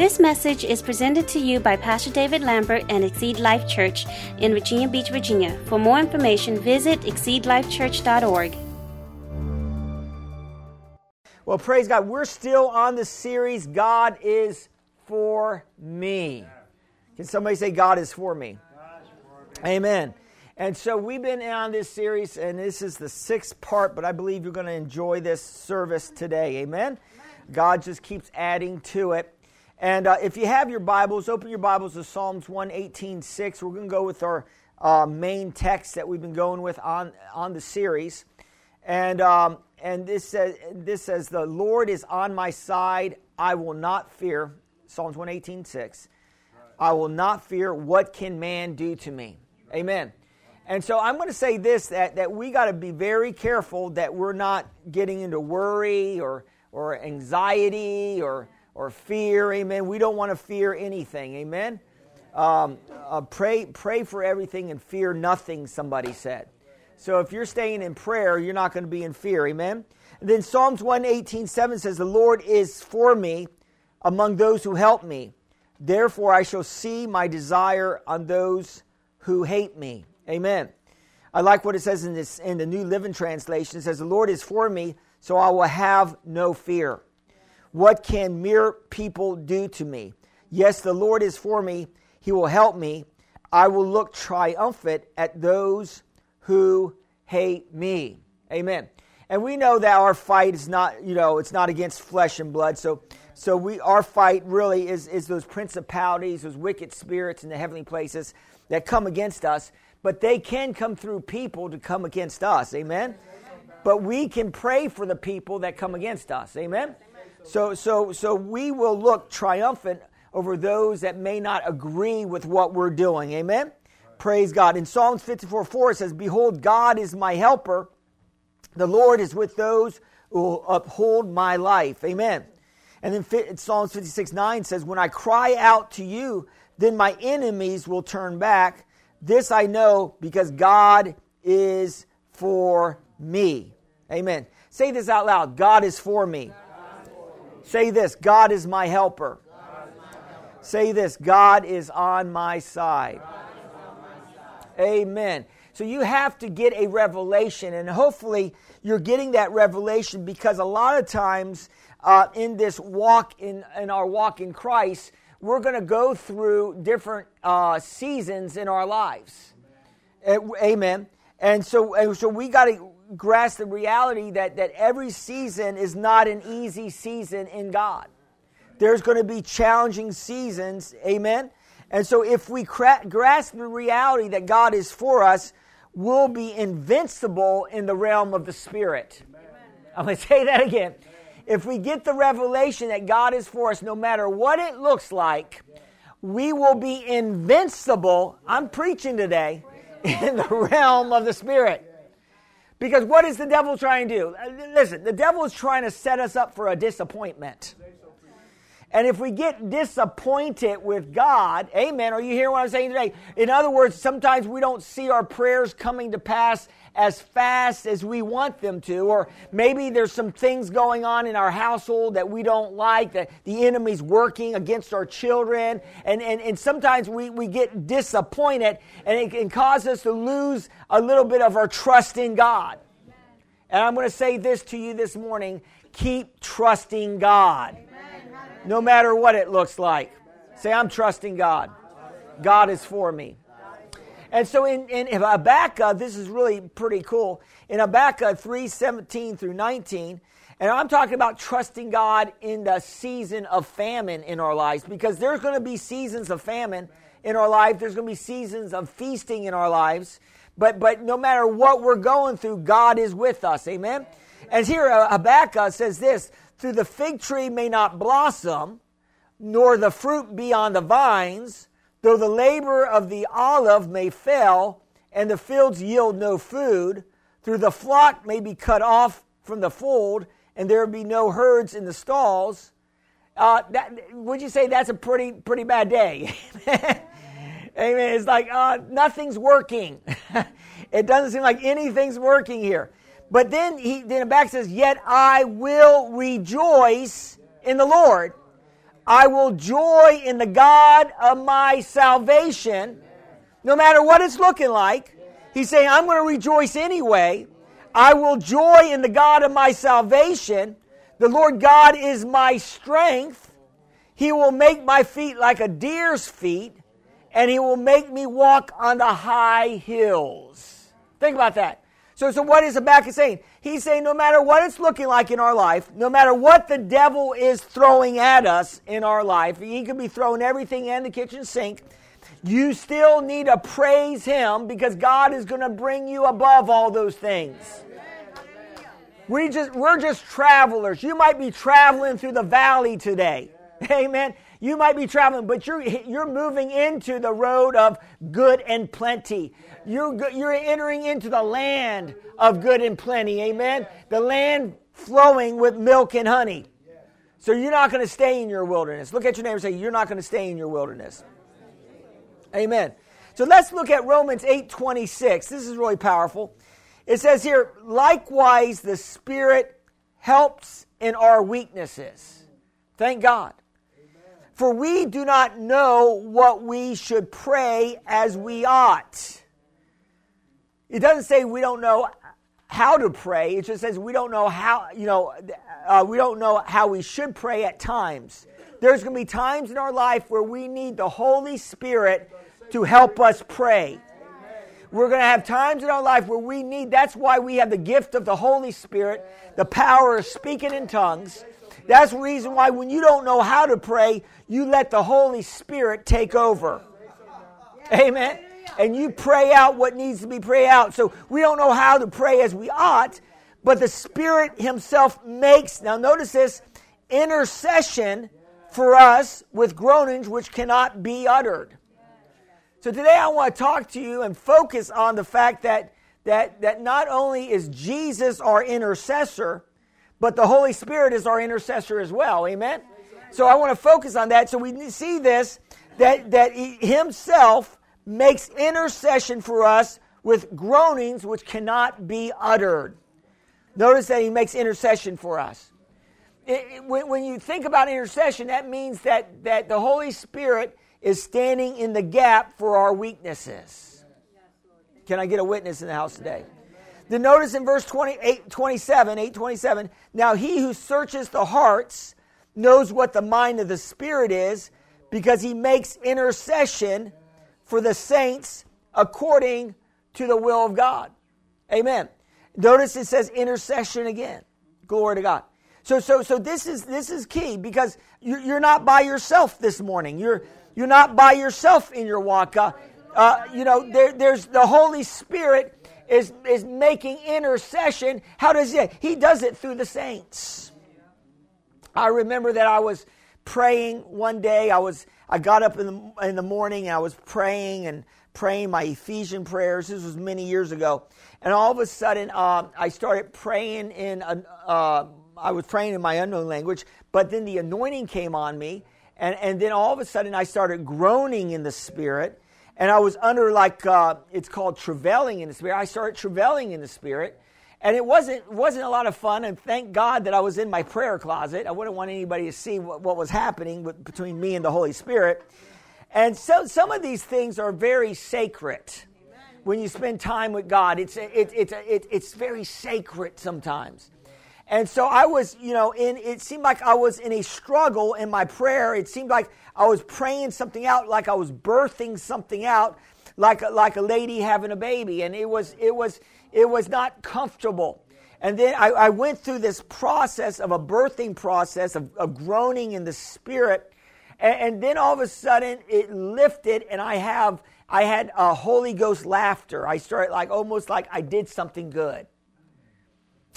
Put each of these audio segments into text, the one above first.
This message is presented to you by Pastor David Lambert and Exceed Life Church in Virginia Beach, Virginia. For more information, visit exceedlifechurch.org. Well, praise God. We're still on the series, God is for me. Can somebody say, God is for me? Amen. And so we've been on this series, and this is the sixth part, but I believe you're going to enjoy this service today. Amen. God just keeps adding to it. And uh, if you have your Bibles, open your Bibles to Psalms 118 6. We're going to go with our uh, main text that we've been going with on, on the series. And, um, and this, says, this says, The Lord is on my side, I will not fear. Psalms 118 6. I will not fear. What can man do to me? Amen. And so I'm going to say this that, that we got to be very careful that we're not getting into worry or, or anxiety or, or fear. Amen. We don't want to fear anything. Amen. Um, uh, pray, pray for everything and fear nothing, somebody said. So if you're staying in prayer, you're not going to be in fear. Amen. And then Psalms 118 7 says, The Lord is for me among those who help me. Therefore, I shall see my desire on those who hate me. Amen. I like what it says in this in the New Living Translation. It says, "The Lord is for me, so I will have no fear. What can mere people do to me? Yes, the Lord is for me; He will help me. I will look triumphant at those who hate me." Amen. And we know that our fight is not, you know, it's not against flesh and blood. So, so we our fight really is is those principalities, those wicked spirits in the heavenly places that come against us but they can come through people to come against us. Amen. But we can pray for the people that come against us. Amen. So so so we will look triumphant over those that may not agree with what we're doing. Amen. Praise God. In Psalms 54 4, it says, Behold, God is my helper. The Lord is with those who uphold my life. Amen. And then Psalms 56 9 says, When I cry out to you, then my enemies will turn back. This I know because God is for me. Amen. Say this out loud God is for me. Say this God is my helper. Say this God is on my side. Amen. So you have to get a revelation, and hopefully you're getting that revelation because a lot of times uh, in this walk in, in our walk in Christ, we're going to go through different uh, seasons in our lives. Amen. And so, and so we got to grasp the reality that, that every season is not an easy season in God. There's going to be challenging seasons. Amen. And so, if we cra- grasp the reality that God is for us, we'll be invincible in the realm of the Spirit. Amen. I'm going to say that again if we get the revelation that God is for us, no matter what it looks like, we will be invincible. I'm preaching today in the realm of the Spirit. Because what is the devil trying to do? Uh, listen, the devil is trying to set us up for a disappointment. And if we get disappointed with God, amen, are you hearing what I'm saying today? In other words, sometimes we don't see our prayers coming to pass as fast as we want them to, or maybe there's some things going on in our household that we don't like, that the enemy's working against our children, and, and, and sometimes we, we get disappointed, and it can cause us to lose a little bit of our trust in God. And I'm going to say this to you this morning keep trusting God, no matter what it looks like. Say, I'm trusting God. God is for me. And so in, in Habakkuk, this is really pretty cool. In Habakkuk 3 17 through 19, and I'm talking about trusting God in the season of famine in our lives because there's going to be seasons of famine in our life. There's going to be seasons of feasting in our lives. But, but no matter what we're going through, God is with us. Amen? And here uh, Habakkuk says this Through the fig tree may not blossom, nor the fruit be on the vines, Though the labor of the olive may fail, and the fields yield no food, through the flock may be cut off from the fold, and there be no herds in the stalls. Uh, that, would you say that's a pretty pretty bad day? Amen. It's like uh, nothing's working. it doesn't seem like anything's working here. But then he then back says, "Yet I will rejoice in the Lord. I will joy in the God of my salvation, no matter what it's looking like. He's saying, I'm going to rejoice anyway. I will joy in the God of my salvation. The Lord God is my strength. He will make my feet like a deer's feet, and He will make me walk on the high hills. Think about that. So, so what is Habakkuk saying? He's saying no matter what it's looking like in our life, no matter what the devil is throwing at us in our life, he could be throwing everything in the kitchen sink. You still need to praise him because God is going to bring you above all those things. We just, we're just travelers. You might be traveling through the valley today. Amen. You might be traveling, but you're, you're moving into the road of good and plenty. You're, you're entering into the land of good and plenty. Amen. The land flowing with milk and honey. So you're not going to stay in your wilderness. Look at your neighbor and say, You're not going to stay in your wilderness. Amen. So let's look at Romans 8 26. This is really powerful. It says here, likewise, the Spirit helps in our weaknesses. Thank God. For we do not know what we should pray as we ought. It doesn't say we don't know how to pray. It just says we don't know how, you know, uh, we don't know how we should pray at times. There's going to be times in our life where we need the Holy Spirit to help us pray. We're going to have times in our life where we need, that's why we have the gift of the Holy Spirit, the power of speaking in tongues. That's the reason why when you don't know how to pray, you let the Holy Spirit take over. Amen. And you pray out what needs to be prayed out. So we don't know how to pray as we ought, but the Spirit Himself makes, now notice this, intercession for us with groanings which cannot be uttered. So today I want to talk to you and focus on the fact that, that, that not only is Jesus our intercessor, but the Holy Spirit is our intercessor as well. Amen? So I want to focus on that. So we see this that, that he himself makes intercession for us with groanings which cannot be uttered. Notice that he makes intercession for us. It, it, when, when you think about intercession, that means that, that the Holy Spirit is standing in the gap for our weaknesses. Can I get a witness in the house today? Then notice in verse 28, 27, 827, now he who searches the hearts knows what the mind of the Spirit is because he makes intercession for the saints according to the will of God. Amen. Notice it says intercession again. Glory to God. So, so, so this is this is key because you're not by yourself this morning. You're you're not by yourself in your walk. Uh, uh, you know, there, there's the Holy Spirit is, is making intercession. How does he? He does it through the saints. I remember that I was praying one day. I was I got up in the in the morning and I was praying and praying my Ephesian prayers. This was many years ago, and all of a sudden uh, I started praying in. A, uh, I was praying in my unknown language, but then the anointing came on me, and and then all of a sudden I started groaning in the spirit and I was under like uh, it's called travailing in the spirit. I started travailing in the spirit, and it wasn't wasn't a lot of fun. And thank God that I was in my prayer closet. I wouldn't want anybody to see what, what was happening with, between me and the Holy Spirit. And so some of these things are very sacred. When you spend time with God, it's it, it, it, it's very sacred sometimes. And so I was, you know, in it seemed like I was in a struggle in my prayer. It seemed like I was praying something out, like I was birthing something out, like like a lady having a baby, and it was it was it was not comfortable. And then I, I went through this process of a birthing process of, of groaning in the spirit, and, and then all of a sudden it lifted, and I have I had a Holy Ghost laughter. I started like almost like I did something good.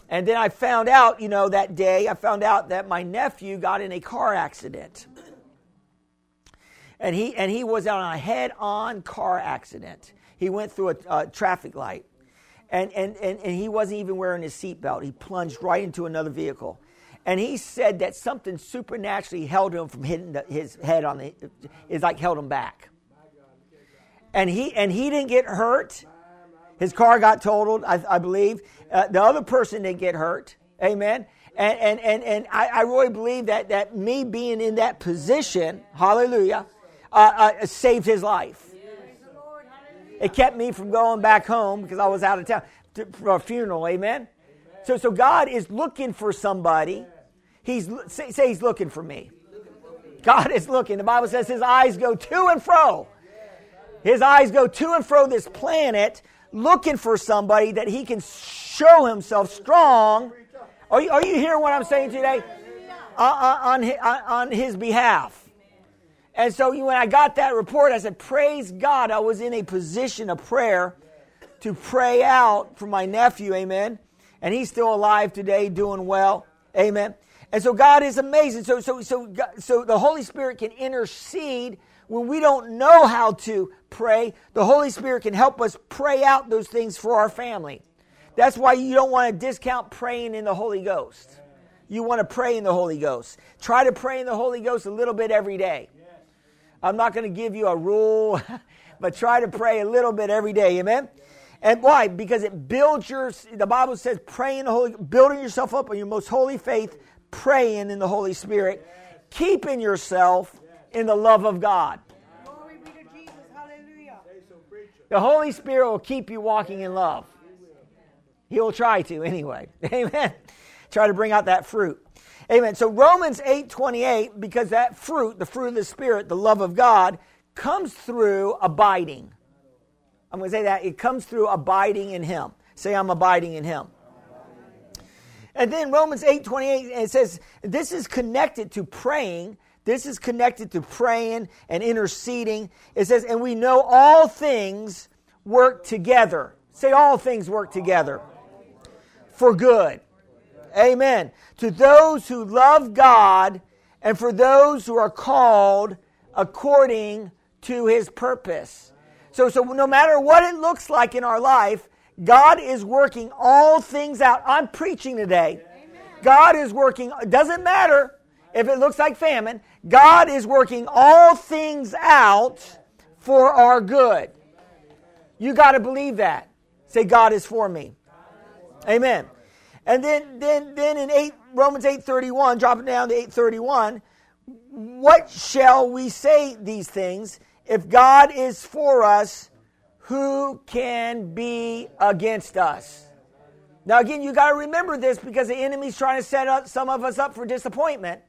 And then I found out, you know, that day, I found out that my nephew got in a car accident. And he, and he was on a head on car accident. He went through a, a traffic light. And, and, and, and he wasn't even wearing his seatbelt. He plunged right into another vehicle. And he said that something supernaturally held him from hitting the, his head on the, is like held him back. And he, and he didn't get hurt. His car got totaled, I, I believe. Uh, the other person didn't get hurt. Amen. And, and, and, and I, I really believe that, that me being in that position, hallelujah, uh, uh, saved his life. It kept me from going back home because I was out of town to, for a funeral. Amen. So, so God is looking for somebody. He's say, say He's looking for me. God is looking. The Bible says His eyes go to and fro. His eyes go to and fro this planet, looking for somebody that He can show Himself strong. Are you, are you hearing what I'm saying today? Uh, uh, on, his, uh, on His behalf. And so when I got that report, I said, Praise God, I was in a position of prayer to pray out for my nephew, amen. And he's still alive today, doing well, amen. And so God is amazing. So, so, so, so the Holy Spirit can intercede when we don't know how to pray. The Holy Spirit can help us pray out those things for our family. That's why you don't want to discount praying in the Holy Ghost. You want to pray in the Holy Ghost. Try to pray in the Holy Ghost a little bit every day. I'm not going to give you a rule, but try to pray a little bit every day. Amen. And why? Because it builds your. The Bible says, "Pray in the Holy, building yourself up on your most holy faith, praying in the Holy Spirit, keeping yourself in the love of God." The Holy Spirit will keep you walking in love. He will try to anyway. Amen. Try to bring out that fruit. Amen. So Romans 8 28, because that fruit, the fruit of the Spirit, the love of God, comes through abiding. I'm going to say that. It comes through abiding in Him. Say, I'm abiding in Him. And then Romans 8 28, it says, this is connected to praying. This is connected to praying and interceding. It says, and we know all things work together. Say, all things work together for good. Amen to those who love God and for those who are called according to his purpose. So, so no matter what it looks like in our life, God is working all things out. I'm preaching today. Amen. God is working, it doesn't matter if it looks like famine, God is working all things out for our good. You got to believe that. Say, God is for me. Amen. And then, then, then in 8, Romans 8.31, dropping down to 8.31, what shall we say these things? If God is for us, who can be against us? Now, again, you got to remember this because the enemy's trying to set up some of us up for disappointment.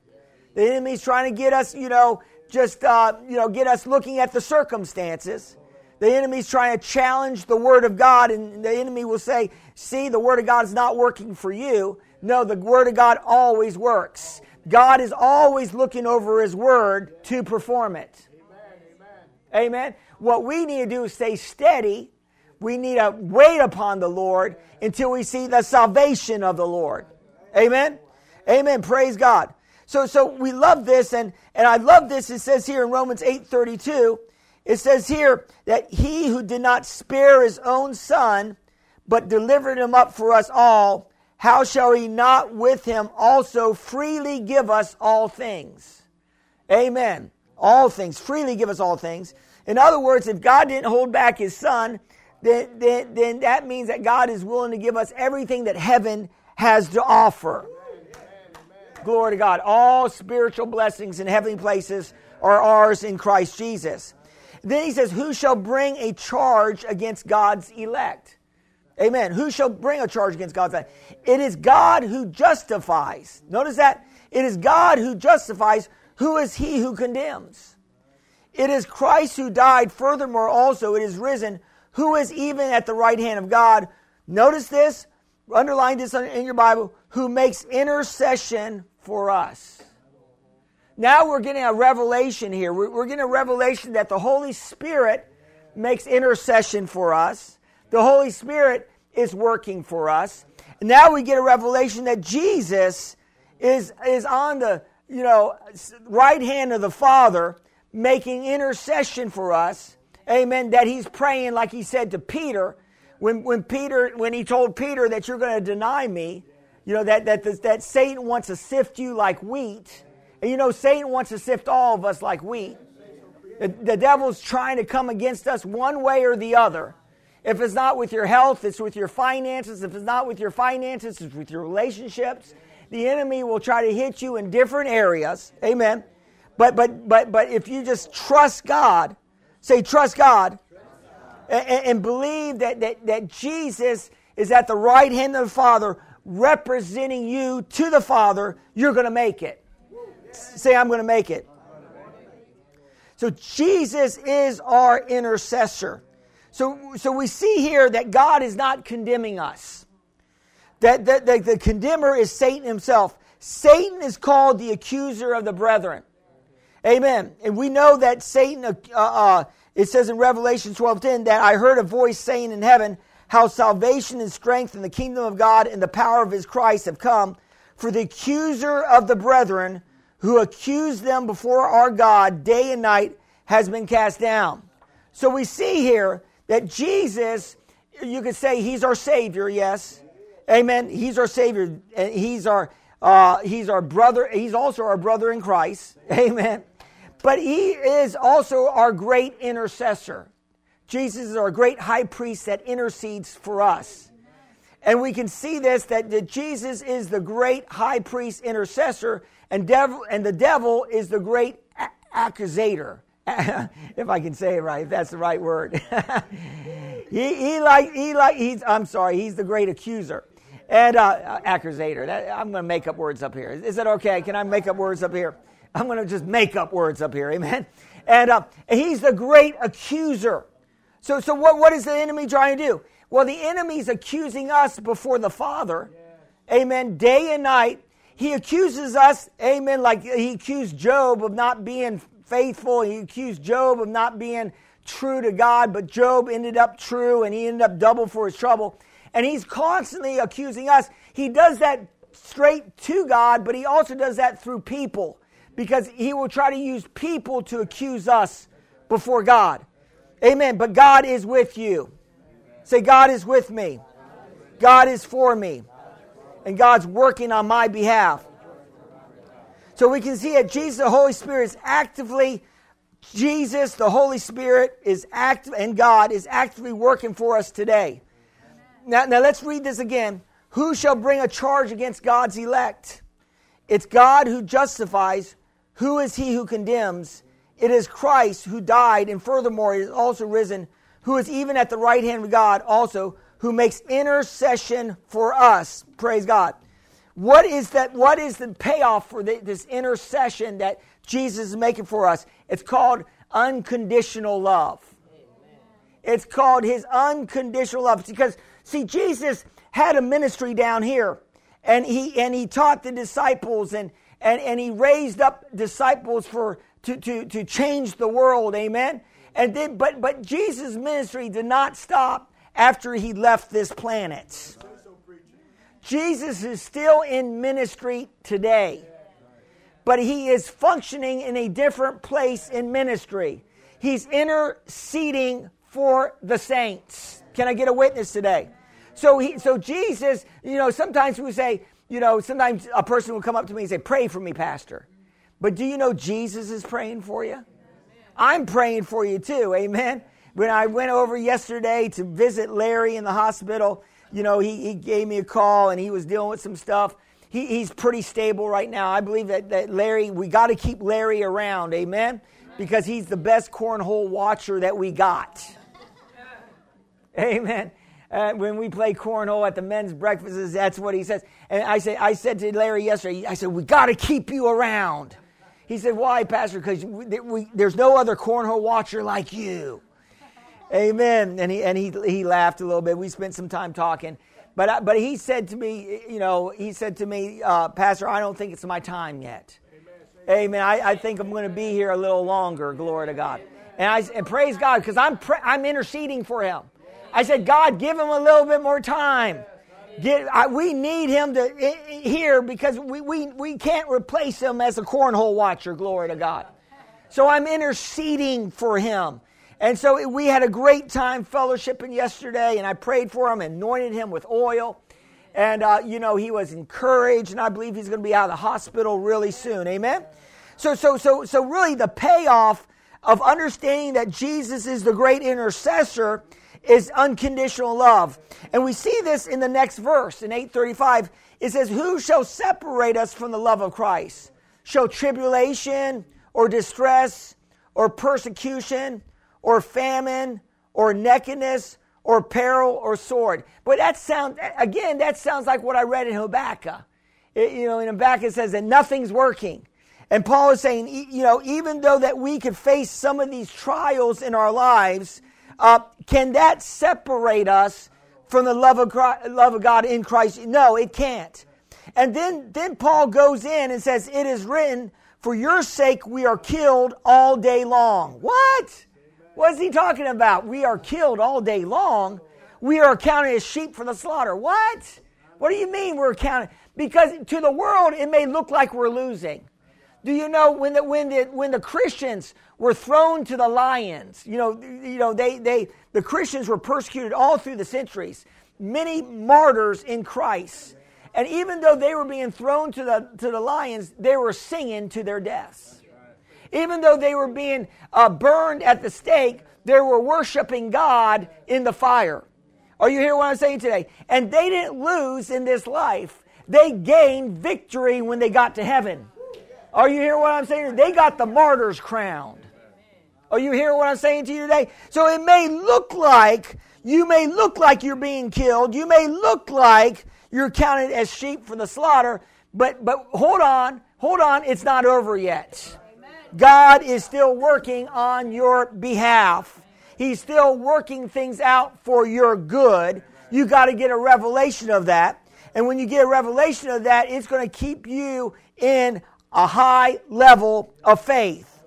The enemy's trying to get us, you know, just, uh, you know, get us looking at the circumstances. The enemy's trying to challenge the Word of God, and the enemy will say, See, the Word of God is not working for you. No, the Word of God always works. God is always looking over His Word to perform it. Amen. Amen. What we need to do is stay steady. We need to wait upon the Lord until we see the salvation of the Lord. Amen. Amen. Praise God. So, so we love this, and, and I love this. It says here in Romans 8 32, it says here that he who did not spare his own son, but delivered him up for us all, how shall he not with him also freely give us all things? Amen. All things, freely give us all things. In other words, if God didn't hold back his son, then, then, then that means that God is willing to give us everything that heaven has to offer. Glory to God. All spiritual blessings in heavenly places are ours in Christ Jesus. Then he says, Who shall bring a charge against God's elect? Amen. Who shall bring a charge against God's elect? It is God who justifies. Notice that. It is God who justifies. Who is he who condemns? It is Christ who died. Furthermore, also, it is risen, who is even at the right hand of God. Notice this. Underline this in your Bible. Who makes intercession for us. Now we're getting a revelation here. We're getting a revelation that the Holy Spirit makes intercession for us. The Holy Spirit is working for us. Now we get a revelation that Jesus is, is on the you know right hand of the Father making intercession for us. Amen. That he's praying like he said to Peter when, when Peter when he told Peter that you're going to deny me, you know that that that Satan wants to sift you like wheat. And you know, Satan wants to sift all of us like wheat. The, the devil's trying to come against us one way or the other. If it's not with your health, it's with your finances. If it's not with your finances, it's with your relationships. the enemy will try to hit you in different areas. Amen. But but but but if you just trust God, say trust God, and, and believe that, that that Jesus is at the right hand of the Father, representing you to the Father, you're going to make it. Say, I'm going to make it. So Jesus is our intercessor. So, so we see here that God is not condemning us. That, that, that the condemner is Satan himself. Satan is called the accuser of the brethren. Amen. And we know that Satan, uh, uh, it says in Revelation 12:10 that I heard a voice saying in heaven, how salvation and strength and the kingdom of God and the power of his Christ have come. For the accuser of the brethren who accused them before our God day and night has been cast down. So we see here that Jesus, you could say he's our Savior, yes. Amen. He's our Savior. And he's our uh, he's our brother. He's also our brother in Christ. Amen. But he is also our great intercessor. Jesus is our great high priest that intercedes for us. And we can see this that, that Jesus is the great high priest intercessor, and, devil, and the devil is the great accusator. if I can say it right, if that's the right word. he, he like he like he's I'm sorry, he's the great accuser and uh, accusator. That, I'm going to make up words up here. Is, that okay? Can I make up words up here? I'm going to just make up words up here. Amen. And uh, he's the great accuser. So, so what, what is the enemy trying to do? Well, the enemy's accusing us before the Father. Amen. Day and night. He accuses us, amen, like he accused Job of not being faithful. He accused Job of not being true to God, but Job ended up true and he ended up double for his trouble. And he's constantly accusing us. He does that straight to God, but he also does that through people because he will try to use people to accuse us before God. Amen. But God is with you. Say, God is with me. God is for me. And God's working on my behalf. So we can see that Jesus, the Holy Spirit, is actively, Jesus, the Holy Spirit, is active, and God is actively working for us today. Now, now let's read this again. Who shall bring a charge against God's elect? It's God who justifies. Who is he who condemns? It is Christ who died, and furthermore, is also risen, who is even at the right hand of God, also, who makes intercession for us. Praise God. What is that? What is the payoff for the, this intercession that Jesus is making for us? It's called unconditional love. It's called his unconditional love. Because, see, Jesus had a ministry down here, and he and he taught the disciples and and, and he raised up disciples for to, to, to change the world. Amen. And then, but, but Jesus' ministry did not stop after he left this planet. Jesus is still in ministry today, but he is functioning in a different place in ministry. He's interceding for the saints. Can I get a witness today? So he, so Jesus, you know, sometimes we say, you know, sometimes a person will come up to me and say, "Pray for me, pastor." But do you know Jesus is praying for you? I'm praying for you too. Amen. When I went over yesterday to visit Larry in the hospital, you know, he, he gave me a call and he was dealing with some stuff. He, he's pretty stable right now. I believe that, that Larry, we got to keep Larry around. Amen. Because he's the best cornhole watcher that we got. Amen. Uh, when we play cornhole at the men's breakfasts, that's what he says. And I said, I said to Larry yesterday, I said, we got to keep you around. He said, Why, Pastor? Because there's no other cornhole watcher like you. Amen. And he, and he, he laughed a little bit. We spent some time talking. But, uh, but he said to me, you know, he said to me, uh, Pastor, I don't think it's my time yet. Amen. Amen. I, I think I'm going to be here a little longer. Glory to God. And I and praise God because I'm, I'm interceding for him. I said, God, give him a little bit more time. Get, I, we need him to here because we, we, we can't replace him as a cornhole watcher, glory to God. So I'm interceding for him. And so we had a great time fellowshipping yesterday, and I prayed for him, anointed him with oil. And, uh, you know, he was encouraged, and I believe he's going to be out of the hospital really soon. Amen? So, so, so, so really, the payoff of understanding that Jesus is the great intercessor is unconditional love. And we see this in the next verse in 835. It says, Who shall separate us from the love of Christ? Shall tribulation or distress or persecution or famine or nakedness or peril or sword? But that sounds, again, that sounds like what I read in Habakkuk. It, you know, in Habakkuk it says that nothing's working. And Paul is saying, you know, even though that we could face some of these trials in our lives, uh, can that separate us from the love of, Christ, love of God in Christ? No, it can't. And then, then Paul goes in and says, It is written, For your sake we are killed all day long. What? What is he talking about? We are killed all day long. We are counted as sheep for the slaughter. What? What do you mean we're counted? Because to the world, it may look like we're losing. Do you know when the, when the, when the Christians were thrown to the lions, you know, you know they, they, the Christians were persecuted all through the centuries, many martyrs in Christ. And even though they were being thrown to the, to the lions, they were singing to their deaths. Even though they were being uh, burned at the stake, they were worshiping God in the fire. Are you hearing what I'm saying today? And they didn't lose in this life. They gained victory when they got to heaven. Are you hearing what I'm saying? They got the martyr's crown. Are you hearing what I'm saying to you today? So it may look like, you may look like you're being killed. You may look like you're counted as sheep for the slaughter. But, but hold on, hold on, it's not over yet. God is still working on your behalf. He's still working things out for your good. You got to get a revelation of that. And when you get a revelation of that, it's going to keep you in a high level of faith.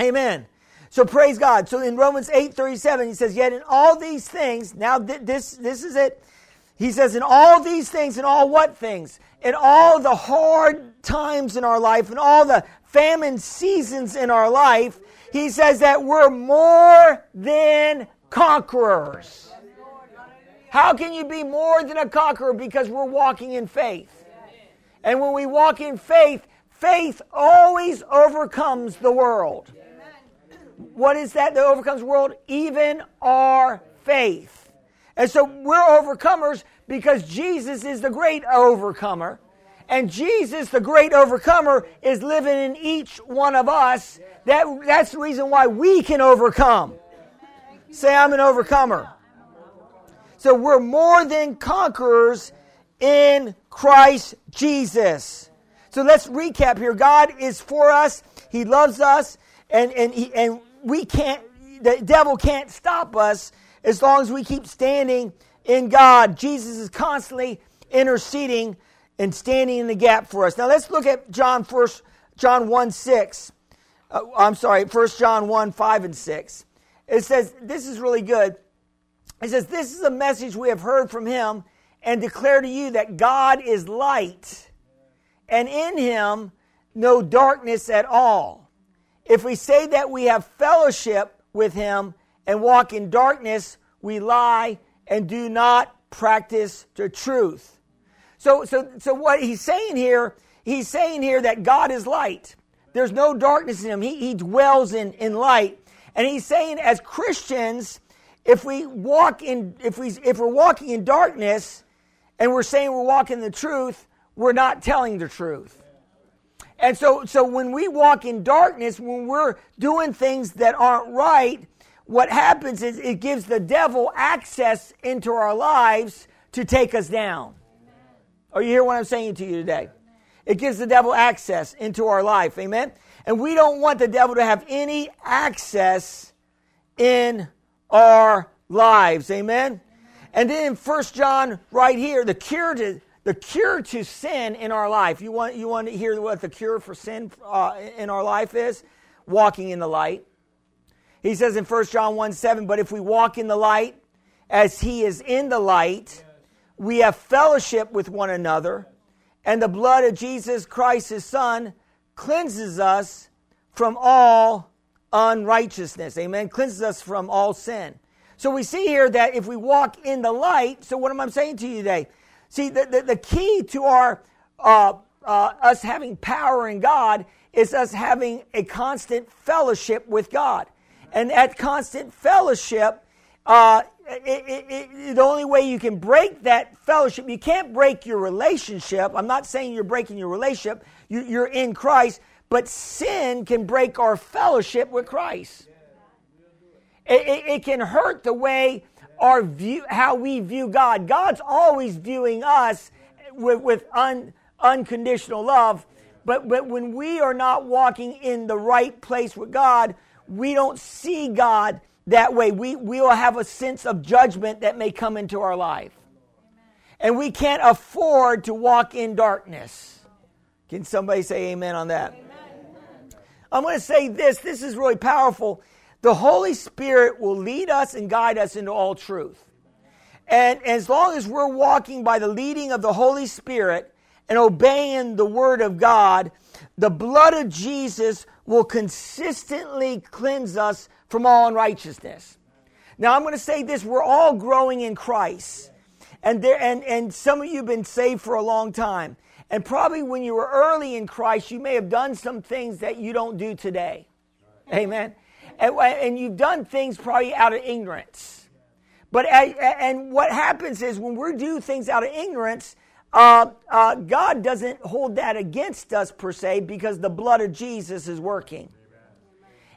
Amen. So praise God. So in Romans 8 37, he says, Yet in all these things, now th- this, this is it. He says, In all these things, in all what things? In all the hard times in our life, in all the famine seasons in our life, he says that we're more than conquerors. How can you be more than a conqueror? Because we're walking in faith. And when we walk in faith, Faith always overcomes the world. What is that that overcomes the world? Even our faith. And so we're overcomers because Jesus is the great overcomer. And Jesus, the great overcomer, is living in each one of us. That, that's the reason why we can overcome. Say, I'm an overcomer. So we're more than conquerors in Christ Jesus. So let's recap here. God is for us. He loves us, and and he, and we can't. The devil can't stop us as long as we keep standing in God. Jesus is constantly interceding and standing in the gap for us. Now let's look at John first. John one six. Uh, I'm sorry, First John one five and six. It says this is really good. It says this is a message we have heard from him and declare to you that God is light and in him no darkness at all. If we say that we have fellowship with him and walk in darkness, we lie and do not practice the truth. So, so, so what he's saying here, he's saying here that God is light. There's no darkness in him. He, he dwells in, in light. And he's saying as Christians, if we walk in, if we, if we're walking in darkness and we're saying we're walking the truth, we're not telling the truth. And so, so when we walk in darkness, when we're doing things that aren't right, what happens is it gives the devil access into our lives to take us down. Are you hear what I'm saying to you today? It gives the devil access into our life. Amen? And we don't want the devil to have any access in our lives. Amen? And then in 1 John, right here, the cure to the cure to sin in our life. You want, you want to hear what the cure for sin uh, in our life is? Walking in the light. He says in 1 John 1 7, but if we walk in the light as he is in the light, we have fellowship with one another, and the blood of Jesus Christ, his son, cleanses us from all unrighteousness. Amen. Cleanses us from all sin. So we see here that if we walk in the light, so what am I saying to you today? See, the, the, the key to our uh, uh, us having power in God is us having a constant fellowship with God. And that constant fellowship uh, it, it, it, the only way you can break that fellowship, you can't break your relationship. I'm not saying you're breaking your relationship, you, you're in Christ, but sin can break our fellowship with Christ. It, can hurt the way our view, how we view God. God's always viewing us with, with un, unconditional love, but, but when we are not walking in the right place with God, we don't see God that way. We, we will have a sense of judgment that may come into our life. And we can't afford to walk in darkness. Can somebody say amen on that? Amen. I'm going to say this. This is really powerful. The Holy Spirit will lead us and guide us into all truth. And as long as we're walking by the leading of the Holy Spirit and obeying the Word of God, the blood of Jesus will consistently cleanse us from all unrighteousness. Now, I'm going to say this we're all growing in Christ. And, there, and, and some of you have been saved for a long time. And probably when you were early in Christ, you may have done some things that you don't do today. Amen. And, and you've done things probably out of ignorance. But and what happens is when we do things out of ignorance, uh, uh, God doesn't hold that against us per se because the blood of Jesus is working.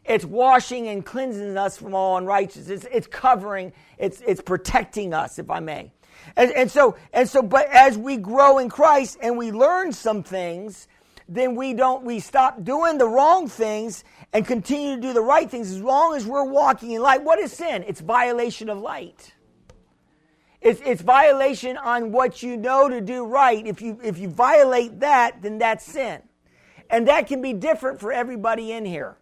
It's washing and cleansing us from all unrighteousness. It's, it's covering, it's, it's protecting us, if I may. And, and so, and so, but as we grow in Christ and we learn some things, then we don't, we stop doing the wrong things and continue to do the right things as long as we're walking in light. What is sin? It's violation of light. It's, it's violation on what you know to do right. If you, if you violate that, then that's sin. And that can be different for everybody in here.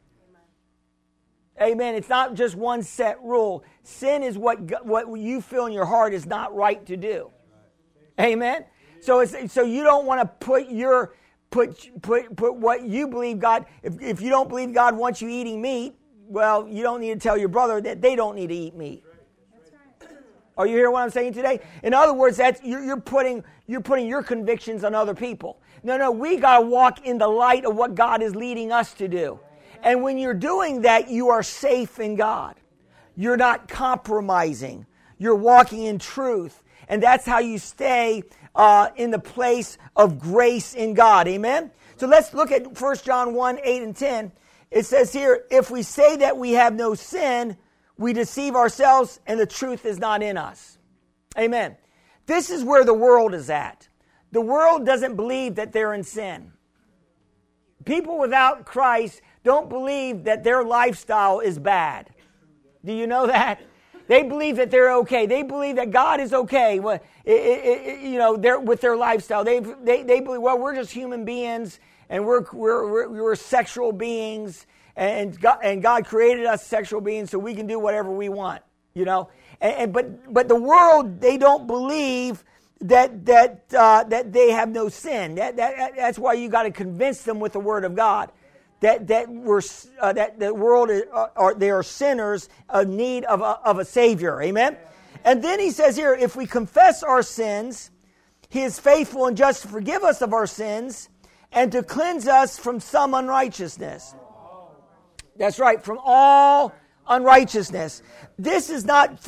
Amen. It's not just one set rule. Sin is what, what you feel in your heart is not right to do. Amen. So, it's, so you don't want to put your put put put what you believe God. If if you don't believe God wants you eating meat, well, you don't need to tell your brother that they don't need to eat meat. Are you hearing what I'm saying today? In other words, that's you're, you're putting you're putting your convictions on other people. No, no, we got to walk in the light of what God is leading us to do. And when you're doing that, you are safe in God. You're not compromising. You're walking in truth. And that's how you stay uh, in the place of grace in God. Amen? So let's look at 1 John 1 8 and 10. It says here, if we say that we have no sin, we deceive ourselves and the truth is not in us. Amen. This is where the world is at. The world doesn't believe that they're in sin. People without Christ don't believe that their lifestyle is bad. Do you know that? They believe that they're okay. They believe that God is okay. You know, they're, with their lifestyle. They, they, they believe, well, we're just human beings and we're, we're, we're, we're sexual beings and God, and God created us sexual beings so we can do whatever we want, you know. And, and but but the world they don't believe that that uh, that they have no sin. That, that that's why you got to convince them with the word of God that that we're uh, that the world is, uh, are they are sinners in need of a, of a savior. Amen. And then he says here, if we confess our sins, he is faithful and just to forgive us of our sins and to cleanse us from some unrighteousness. That's right, from all unrighteousness. This is not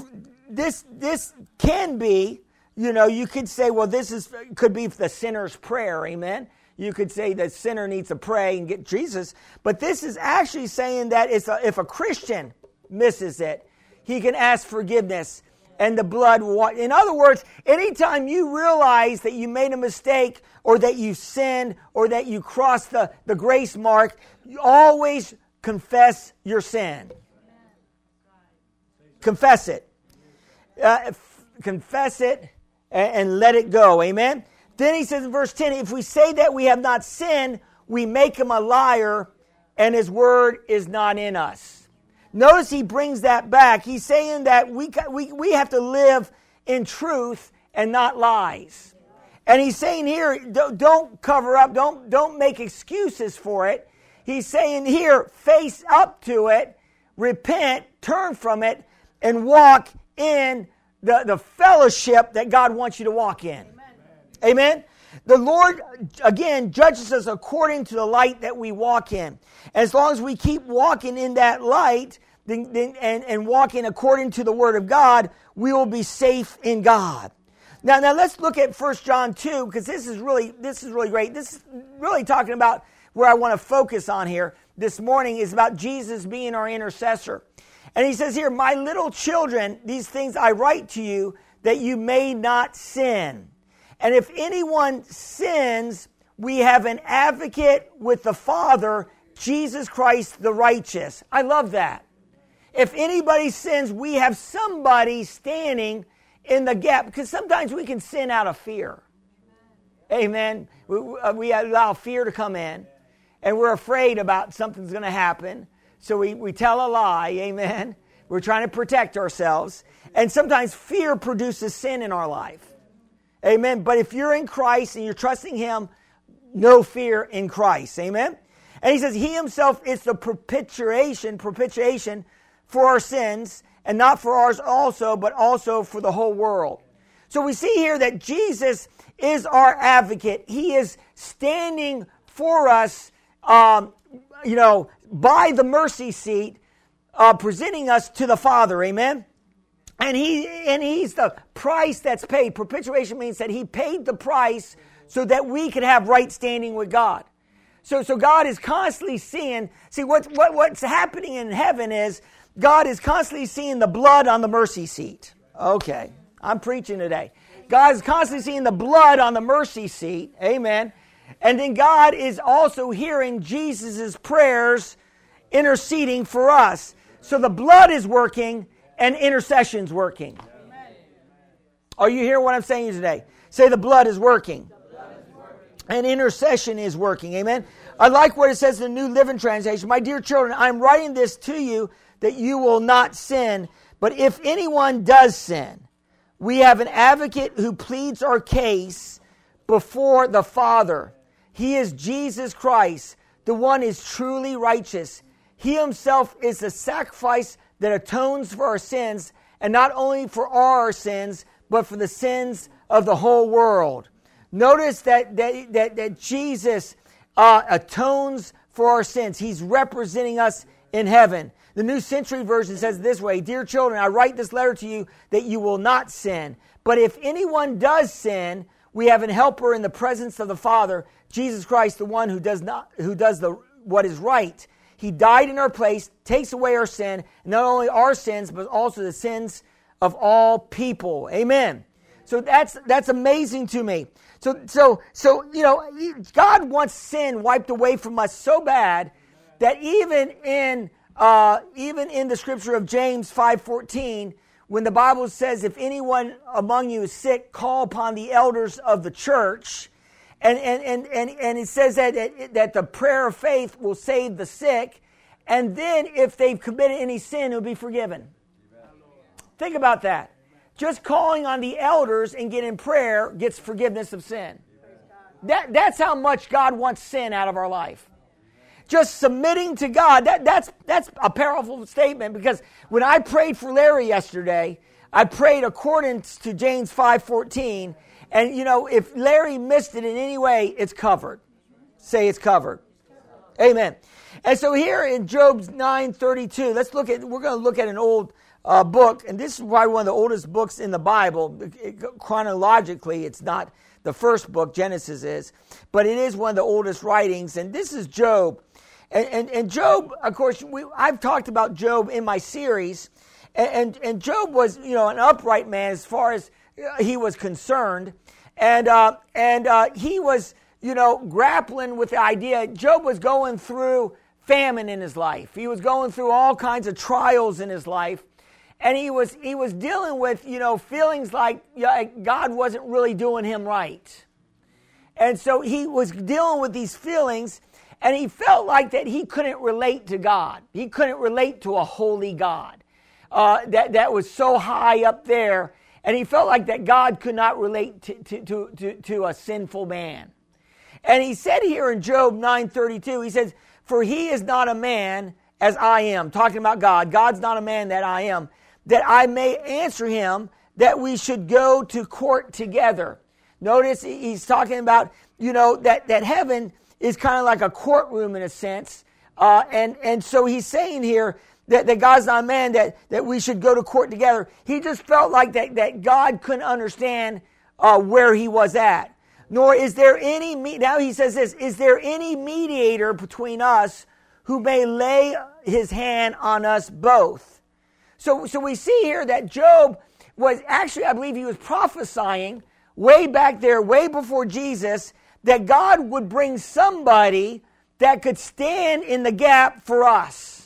this this can be, you know, you could say, well, this is could be the sinner's prayer, amen. You could say the sinner needs to pray and get Jesus, but this is actually saying that it's a, if a Christian misses it, he can ask forgiveness and the blood In other words, anytime you realize that you made a mistake or that you sinned or that you crossed the, the grace mark, you always confess your sin. Confess it. Uh, f- confess it and, and let it go. Amen. Then he says in verse 10 if we say that we have not sinned, we make him a liar and his word is not in us. Notice he brings that back. He's saying that we, we, we have to live in truth and not lies. And he's saying here, don't cover up, don't, don't make excuses for it. He's saying here, face up to it, repent, turn from it, and walk in the, the fellowship that God wants you to walk in. Amen. The Lord, again, judges us according to the light that we walk in. As long as we keep walking in that light, then, then, and, and walking according to the Word of God, we will be safe in God. Now, now let's look at 1 John 2, because this is really this is really great. This is really talking about where I want to focus on here this morning is about Jesus being our intercessor. And he says here, My little children, these things I write to you that you may not sin. And if anyone sins, we have an advocate with the Father, Jesus Christ the righteous. I love that. If anybody sins, we have somebody standing in the gap because sometimes we can sin out of fear. Amen. We, we uh, allow fear to come in and we're afraid about something's going to happen. So we, we tell a lie. Amen. We're trying to protect ourselves. And sometimes fear produces sin in our life. Amen. But if you're in Christ and you're trusting Him, no fear in Christ. Amen. And he says, He Himself is the propitiation, propitiation for our sins, and not for ours also, but also for the whole world. So we see here that Jesus is our advocate. He is standing for us, um, you know, by the mercy seat, uh, presenting us to the Father. Amen. And he and he's the price that's paid. Propitiation means that he paid the price so that we could have right standing with God. So, so God is constantly seeing. See, what, what, what's happening in heaven is God is constantly seeing the blood on the mercy seat. Okay, I'm preaching today. God is constantly seeing the blood on the mercy seat. Amen. And then God is also hearing Jesus' prayers interceding for us. So the blood is working and intercession's working. Are you hearing what I'm saying today? Say the blood is working. And intercession is working. Amen. I like what it says in the New Living Translation. My dear children, I'm writing this to you that you will not sin. But if anyone does sin, we have an advocate who pleads our case before the Father. He is Jesus Christ. The one is truly righteous. He himself is the sacrifice that atones for our sins, and not only for our sins, but for the sins of the whole world. Notice that, that, that, that Jesus uh, atones for our sins. He's representing us in heaven. The New Century Version says this way Dear children, I write this letter to you that you will not sin. But if anyone does sin, we have an helper in the presence of the Father, Jesus Christ, the one who does not who does the what is right. He died in our place, takes away our sin, not only our sins, but also the sins of all people. Amen. So that's that's amazing to me. So so so you know, God wants sin wiped away from us so bad that even in uh, even in the scripture of James 5:14, when the Bible says, "If anyone among you is sick, call upon the elders of the church," and and and and, and it says that, that that the prayer of faith will save the sick, and then if they've committed any sin, it'll be forgiven. Think about that. Just calling on the elders and getting prayer gets forgiveness of sin. That, that's how much God wants sin out of our life just submitting to God, that, that's, that's a powerful statement because when I prayed for Larry yesterday, I prayed according to James 5.14. And, you know, if Larry missed it in any way, it's covered. Say it's covered. Amen. And so here in Job's 9.32, let's look at, we're going to look at an old uh, book, and this is probably one of the oldest books in the Bible. It, chronologically, it's not the first book, Genesis is, but it is one of the oldest writings, and this is Job. And, and, and Job, of course, we, I've talked about Job in my series, and, and, and, Job was, you know, an upright man as far as he was concerned. And, uh, and uh, he was, you know, grappling with the idea. Job was going through famine in his life. He was going through all kinds of trials in his life. And he was, he was dealing with, you know, feelings like God wasn't really doing him right. And so he was dealing with these feelings and he felt like that he couldn't relate to God. He couldn't relate to a holy God uh, that, that was so high up there. And he felt like that God could not relate to, to, to, to, a sinful man. And he said here in Job 9:32, he says, "For he is not a man as I am." Talking about God. God's not a man that I am, that I may answer him that we should go to court together. Notice he's talking about, you know, that, that heaven is kind of like a courtroom in a sense. Uh, and, and so he's saying here that, that God's not a man, that, that we should go to court together. He just felt like that, that God couldn't understand uh, where he was at. Nor is there any, now he says this, is there any mediator between us who may lay his hand on us both? So, so we see here that Job was actually, I believe he was prophesying way back there, way before Jesus, that God would bring somebody that could stand in the gap for us.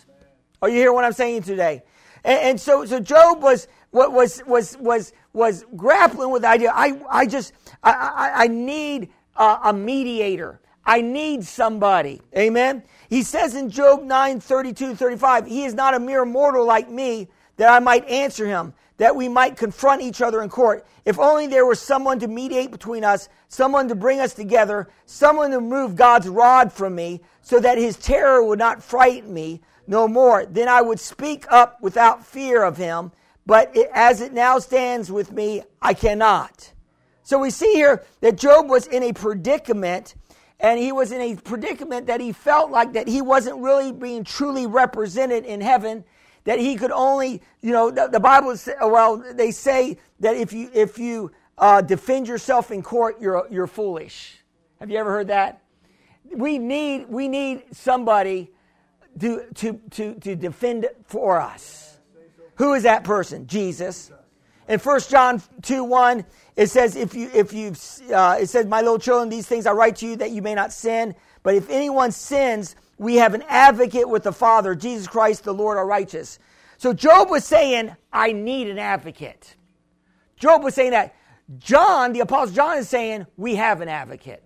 Are you hearing what I'm saying today? And, and so, so Job was, was, was, was, was grappling with the idea. I, I just, I, I, I need a, a mediator. I need somebody. Amen. He says in Job 9, 32, 35, he is not a mere mortal like me that I might answer him that we might confront each other in court. If only there was someone to mediate between us, someone to bring us together, someone to remove God's rod from me, so that his terror would not frighten me no more. Then I would speak up without fear of him. But it, as it now stands with me, I cannot. So we see here that Job was in a predicament, and he was in a predicament that he felt like that he wasn't really being truly represented in heaven that he could only, you know, the, the Bible, well, they say that if you, if you uh, defend yourself in court, you're, you're foolish. Have you ever heard that? We need, we need somebody to, to, to, to defend for us. Who is that person? Jesus. In 1 John 2 1, it says, if you, if you, uh, it says, my little children, these things I write to you that you may not sin. But if anyone sins, we have an advocate with the Father, Jesus Christ, the Lord, our righteous. So Job was saying, I need an advocate. Job was saying that. John, the Apostle John, is saying, we have an advocate.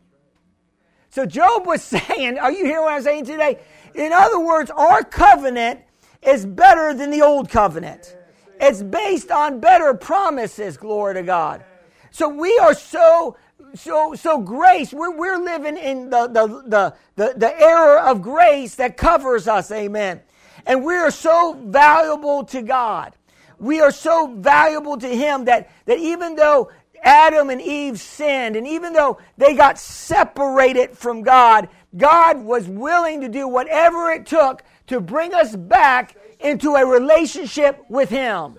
So Job was saying, are you hearing what I'm saying today? In other words, our covenant is better than the old covenant. It's based on better promises, glory to God. So we are so so so grace we're, we're living in the, the the the the era of grace that covers us amen and we are so valuable to god we are so valuable to him that that even though adam and eve sinned and even though they got separated from god god was willing to do whatever it took to bring us back into a relationship with him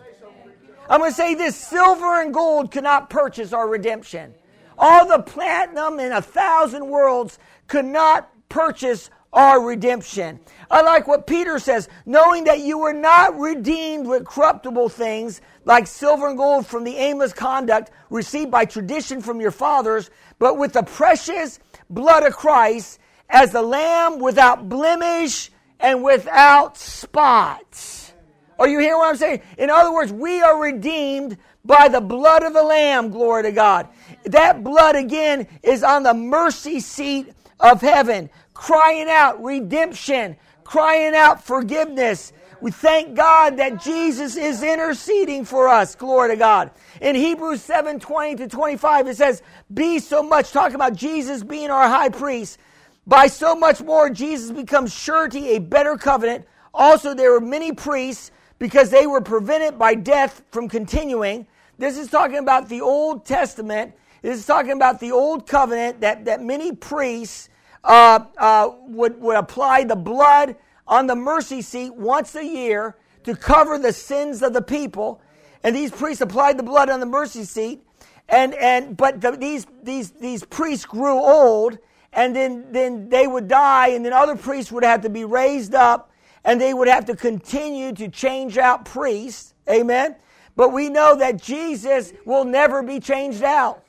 i'm going to say this silver and gold cannot purchase our redemption all the platinum in a thousand worlds could not purchase our redemption. I like what Peter says, knowing that you were not redeemed with corruptible things like silver and gold from the aimless conduct received by tradition from your fathers, but with the precious blood of Christ as the lamb without blemish and without spot. Are you hearing what I'm saying? In other words, we are redeemed by the blood of the Lamb, glory to God. That blood again is on the mercy seat of heaven, crying out redemption, crying out forgiveness. We thank God that Jesus is interceding for us. Glory to God. In Hebrews 7 20 to 25, it says, Be so much, talking about Jesus being our high priest. By so much more, Jesus becomes surety a better covenant. Also, there were many priests because they were prevented by death from continuing. This is talking about the Old Testament. This is talking about the Old Covenant that, that many priests uh, uh, would, would apply the blood on the mercy seat once a year to cover the sins of the people. And these priests applied the blood on the mercy seat. And, and, but the, these, these, these priests grew old and then, then they would die and then other priests would have to be raised up and they would have to continue to change out priests. Amen. But we know that Jesus will never be changed out.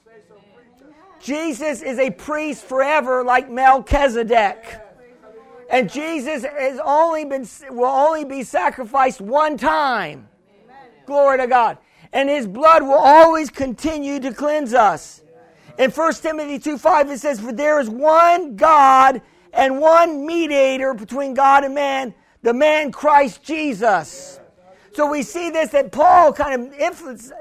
Jesus is a priest forever like Melchizedek. And Jesus has only been will only be sacrificed one time. Glory to God. And his blood will always continue to cleanse us. In 1 Timothy 2 5, it says, For there is one God and one mediator between God and man, the man Christ Jesus so we see this that Paul kind of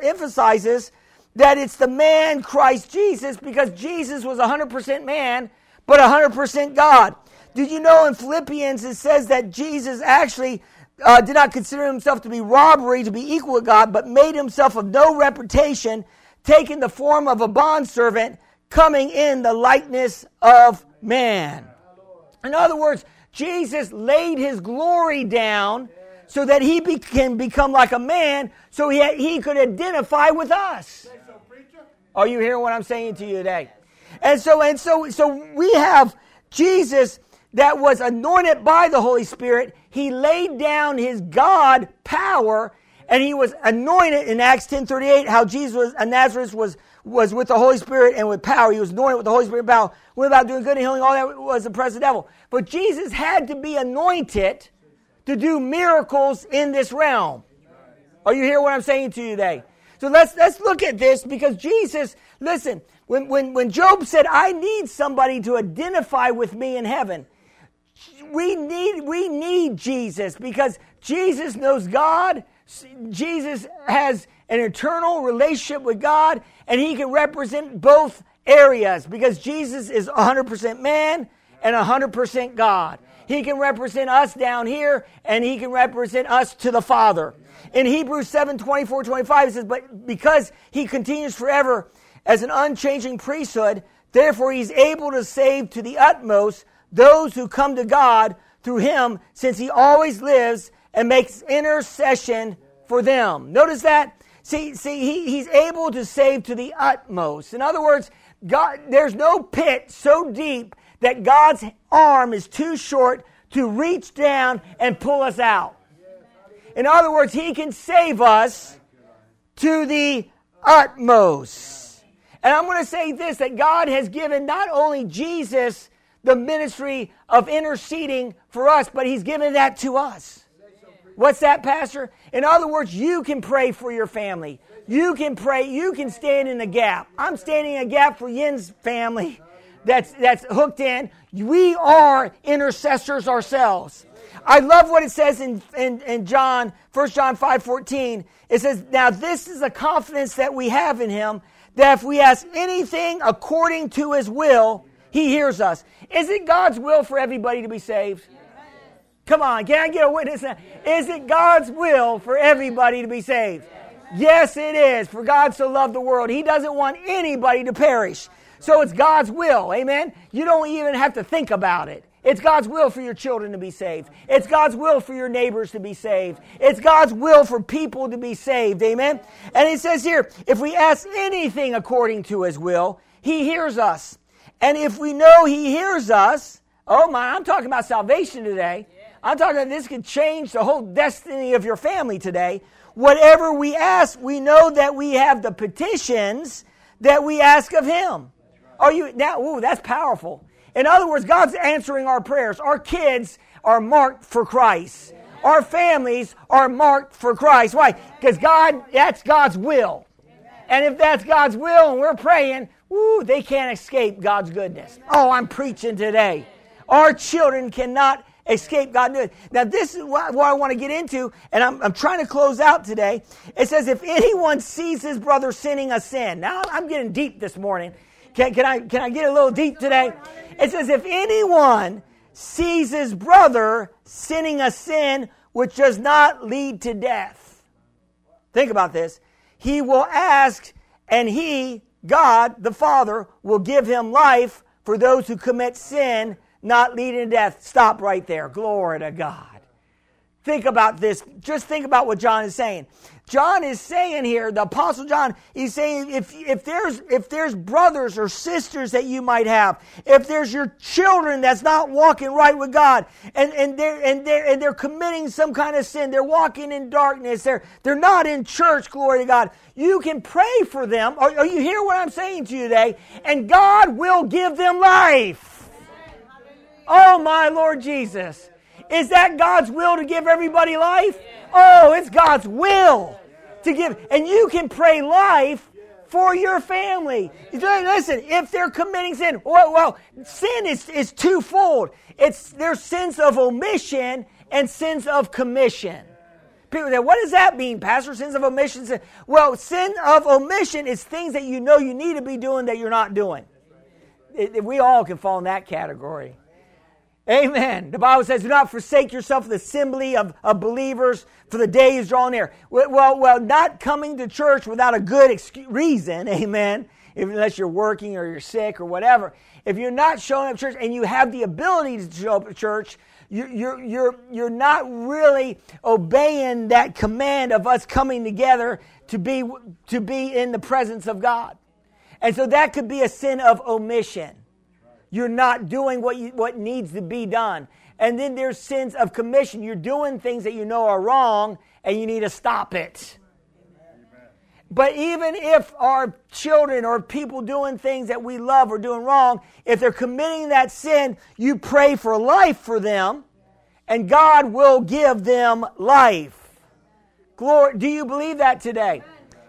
emphasizes that it's the man Christ Jesus because Jesus was 100% man, but 100% God. Did you know in Philippians it says that Jesus actually uh, did not consider himself to be robbery to be equal with God, but made himself of no reputation, taking the form of a bondservant, coming in the likeness of man. In other words, Jesus laid his glory down so that he be, can become like a man so he, he could identify with us. Are you hearing what I'm saying to you today? And so, and so, so we have Jesus that was anointed by the Holy Spirit. He laid down his God power and he was anointed in Acts 10:38 how Jesus was, Nazareth was was with the Holy Spirit and with power. He was anointed with the Holy Spirit and power. Went about doing good and healing. All that was the presence of the devil. But Jesus had to be anointed to do miracles in this realm. Are you hearing what I'm saying to you today? So let's let's look at this because Jesus, listen, when, when, when Job said, I need somebody to identify with me in heaven, we need, we need Jesus because Jesus knows God. Jesus has an eternal relationship with God, and he can represent both areas because Jesus is 100% man and 100% God. He can represent us down here, and he can represent us to the Father. In Hebrews 7 24 25, it says, But because he continues forever as an unchanging priesthood, therefore he's able to save to the utmost those who come to God through him, since he always lives and makes intercession for them. Notice that? See, see, he, he's able to save to the utmost. In other words, God, there's no pit so deep that God's arm is too short to reach down and pull us out. In other words, He can save us to the utmost. And I'm going to say this that God has given not only Jesus the ministry of interceding for us, but He's given that to us. What's that, Pastor? In other words, you can pray for your family. You can pray, you can stand in the gap. I'm standing in a gap for Yin's family that's, that's hooked in. We are intercessors ourselves. I love what it says in, in, in John, 1 John 5 14. It says, Now this is a confidence that we have in him, that if we ask anything according to his will, he hears us. Is it God's will for everybody to be saved? Come on, can I get a witness? Is it God's will for everybody to be saved? Yes, it is. For God so loved the world. He doesn't want anybody to perish. So it's God's will. Amen. You don't even have to think about it. It's God's will for your children to be saved. It's God's will for your neighbors to be saved. It's God's will for people to be saved. Amen. And it says here, if we ask anything according to his will, he hears us. And if we know he hears us, oh my, I'm talking about salvation today. I'm talking about this could change the whole destiny of your family today. Whatever we ask, we know that we have the petitions that we ask of him. Are you now? Ooh, that's powerful. In other words, God's answering our prayers. Our kids are marked for Christ. Our families are marked for Christ. Why? Because God, that's God's will. And if that's God's will and we're praying, woo, they can't escape God's goodness. Oh, I'm preaching today. Our children cannot escape God's goodness. Now, this is what, what I want to get into, and I'm, I'm, trying to close out today. It says, if anyone sees his brother sinning a sin. Now, I'm getting deep this morning. Can, can, I, can I get a little deep today? It says, if anyone sees his brother sinning a sin which does not lead to death, think about this. He will ask, and he, God, the Father, will give him life for those who commit sin not leading to death. Stop right there. Glory to God. Think about this. Just think about what John is saying. John is saying here, the apostle John, he's saying if, if there's if there's brothers or sisters that you might have, if there's your children that's not walking right with God, and, and they're and they're and they're committing some kind of sin, they're walking in darkness, they're they're not in church, glory to God. You can pray for them. Are, are you hear what I'm saying to you today? And God will give them life. Oh my Lord Jesus. Is that God's will to give everybody life? Oh, it's God's will to give. And you can pray life for your family. Listen, if they're committing sin, well, well sin is, is twofold. It's there's sins of omission and sins of commission. People say, what does that mean, Pastor? Sins of omission? Well, sin of omission is things that you know you need to be doing that you're not doing. we all can fall in that category. Amen. The Bible says, do not forsake yourself the assembly of, of believers, for the day is drawing near. Well, well, not coming to church without a good excuse, reason, amen, if, unless you're working or you're sick or whatever. If you're not showing up church and you have the ability to show up to church, you're, you're, you're, you're not really obeying that command of us coming together to be, to be in the presence of God. And so that could be a sin of omission. You're not doing what, you, what needs to be done. And then there's sins of commission. You're doing things that you know are wrong and you need to stop it. But even if our children or people doing things that we love are doing wrong, if they're committing that sin, you pray for life for them, and God will give them life. Glory. Do you believe that today?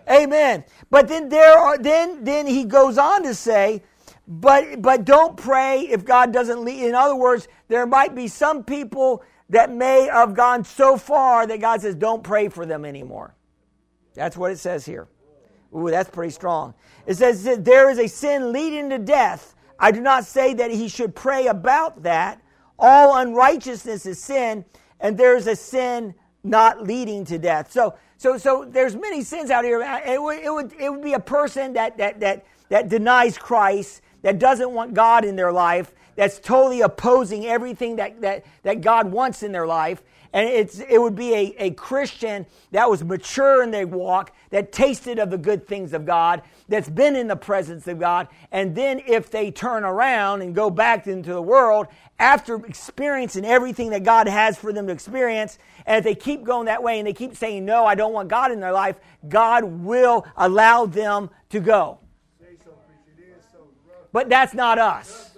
Amen. But then there are then then he goes on to say, but but don't pray if God doesn't lead. In other words, there might be some people that may have gone so far that God says, don't pray for them anymore. That's what it says here. Ooh, that's pretty strong. It says there is a sin leading to death. I do not say that he should pray about that. All unrighteousness is sin, and there's a sin not leading to death. So, so, so there's many sins out here. It would, it would, it would be a person that, that, that, that denies Christ, that doesn't want God in their life, that's totally opposing everything that, that, that God wants in their life. And it's, it would be a, a Christian that was mature in their walk, that tasted of the good things of God, that's been in the presence of God. And then if they turn around and go back into the world after experiencing everything that God has for them to experience, and if they keep going that way and they keep saying, No, I don't want God in their life, God will allow them to go. But that's not us.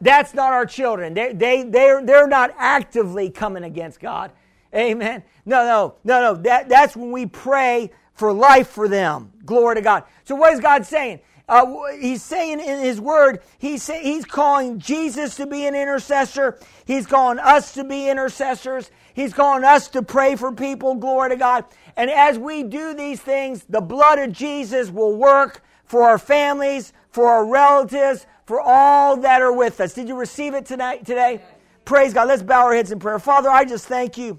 That's not our children. They, they, they're, they're not actively coming against God. Amen. No, no, no, no. That, that's when we pray for life for them. Glory to God. So what is God saying? Uh, he's saying in his word, he's, say, he's calling Jesus to be an intercessor. He's calling us to be intercessors. He's calling us to pray for people. Glory to God. And as we do these things, the blood of Jesus will work for our families, for our relatives, for all that are with us. Did you receive it tonight today? Praise God. Let's bow our heads in prayer. Father, I just thank you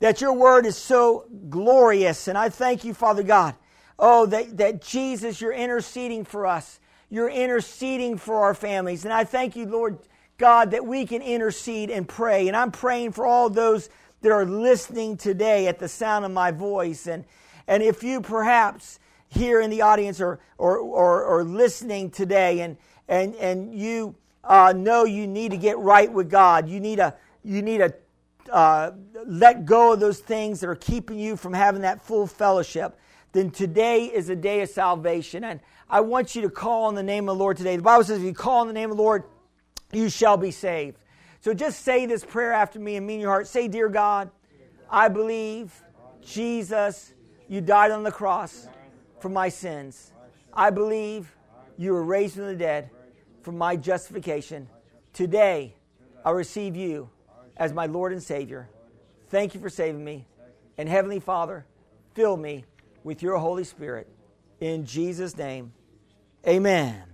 that your word is so glorious. And I thank you, Father God, oh, that, that Jesus, you're interceding for us. You're interceding for our families. And I thank you, Lord God, that we can intercede and pray. And I'm praying for all those that are listening today at the sound of my voice. And, and if you perhaps here in the audience or, or, or, or listening today and, and, and you uh, know you need to get right with God, you need to, you need to uh, let go of those things that are keeping you from having that full fellowship, then today is a day of salvation. And I want you to call on the name of the Lord today. The Bible says if you call on the name of the Lord, you shall be saved. So just say this prayer after me and mean your heart. Say, Dear God, I believe Jesus, you died on the cross for my sins. I believe you were raised from the dead for my justification. Today, I receive you as my Lord and Savior. Thank you for saving me. And Heavenly Father, fill me with your Holy Spirit. In Jesus' name, amen.